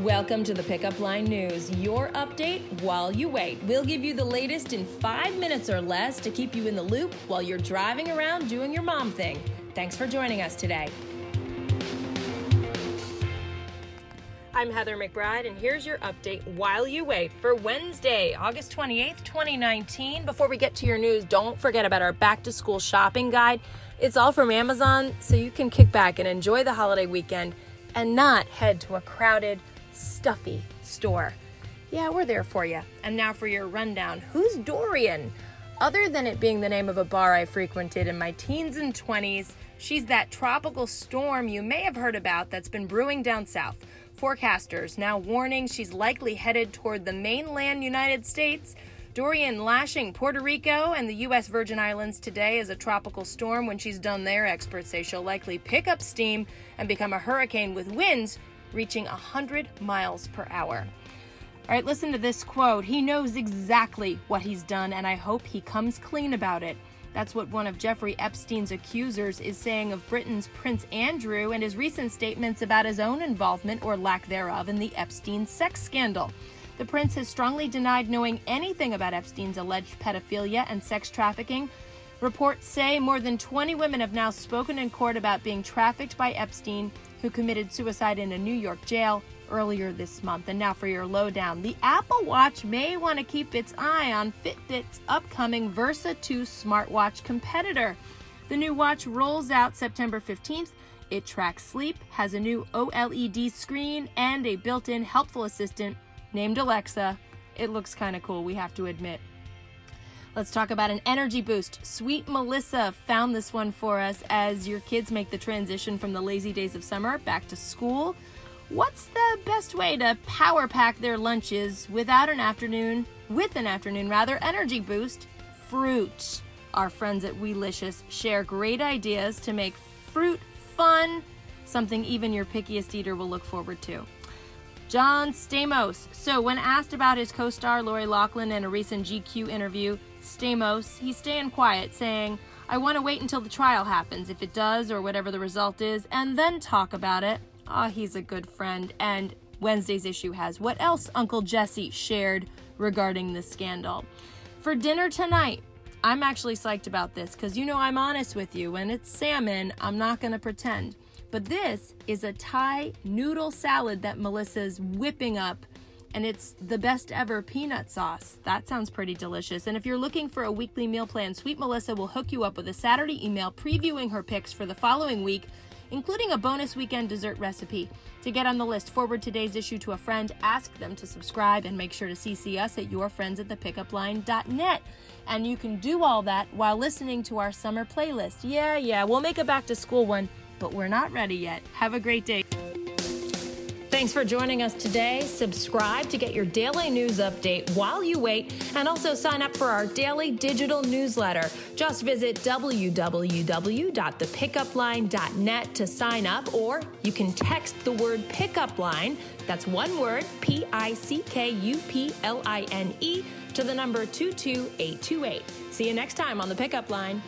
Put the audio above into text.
Welcome to the Pickup Line News, your update while you wait. We'll give you the latest in five minutes or less to keep you in the loop while you're driving around doing your mom thing. Thanks for joining us today. I'm Heather McBride, and here's your update while you wait for Wednesday, August 28th, 2019. Before we get to your news, don't forget about our back to school shopping guide. It's all from Amazon, so you can kick back and enjoy the holiday weekend and not head to a crowded, stuffy store. Yeah, we're there for you. And now for your rundown. Who's Dorian? Other than it being the name of a bar I frequented in my teens and 20s, she's that tropical storm you may have heard about that's been brewing down south. Forecasters now warning she's likely headed toward the mainland United States. Dorian lashing Puerto Rico and the U.S. Virgin Islands today as a tropical storm. When she's done there, experts say she'll likely pick up steam and become a hurricane with winds reaching 100 miles per hour. All right, listen to this quote. He knows exactly what he's done, and I hope he comes clean about it. That's what one of Jeffrey Epstein's accusers is saying of Britain's Prince Andrew and his recent statements about his own involvement or lack thereof in the Epstein sex scandal. The prince has strongly denied knowing anything about Epstein's alleged pedophilia and sex trafficking. Reports say more than 20 women have now spoken in court about being trafficked by Epstein, who committed suicide in a New York jail earlier this month. And now for your lowdown. The Apple Watch may want to keep its eye on Fitbit's upcoming Versa 2 smartwatch competitor. The new watch rolls out September 15th. It tracks sleep, has a new OLED screen, and a built in helpful assistant named Alexa. It looks kind of cool, we have to admit. Let's talk about an energy boost. Sweet Melissa found this one for us as your kids make the transition from the lazy days of summer back to school. What's the best way to power pack their lunches without an afternoon, with an afternoon rather, energy boost? Fruit. Our friends at Weelicious share great ideas to make fruit fun, something even your pickiest eater will look forward to. John Stamos. So, when asked about his co star Lori Loughlin in a recent GQ interview, Stamos, he's staying quiet, saying, I want to wait until the trial happens, if it does, or whatever the result is, and then talk about it. Ah, oh, he's a good friend. And Wednesday's issue has what else Uncle Jesse shared regarding the scandal. For dinner tonight, I'm actually psyched about this because you know I'm honest with you. When it's salmon, I'm not going to pretend. But this is a Thai noodle salad that Melissa's whipping up, and it's the best ever peanut sauce. That sounds pretty delicious. And if you're looking for a weekly meal plan, Sweet Melissa will hook you up with a Saturday email previewing her picks for the following week including a bonus weekend dessert recipe. To get on the list, forward today's issue to a friend, ask them to subscribe, and make sure to CC us at yourfriends at thepickupline.net. And you can do all that while listening to our summer playlist. Yeah, yeah, we'll make a back to school one, but we're not ready yet. Have a great day. Thanks for joining us today. Subscribe to get your daily news update while you wait, and also sign up for our daily digital newsletter. Just visit www.thepickupline.net to sign up, or you can text the word pickup line, that's one word, P I C K U P L I N E, to the number 22828. See you next time on the pickup line.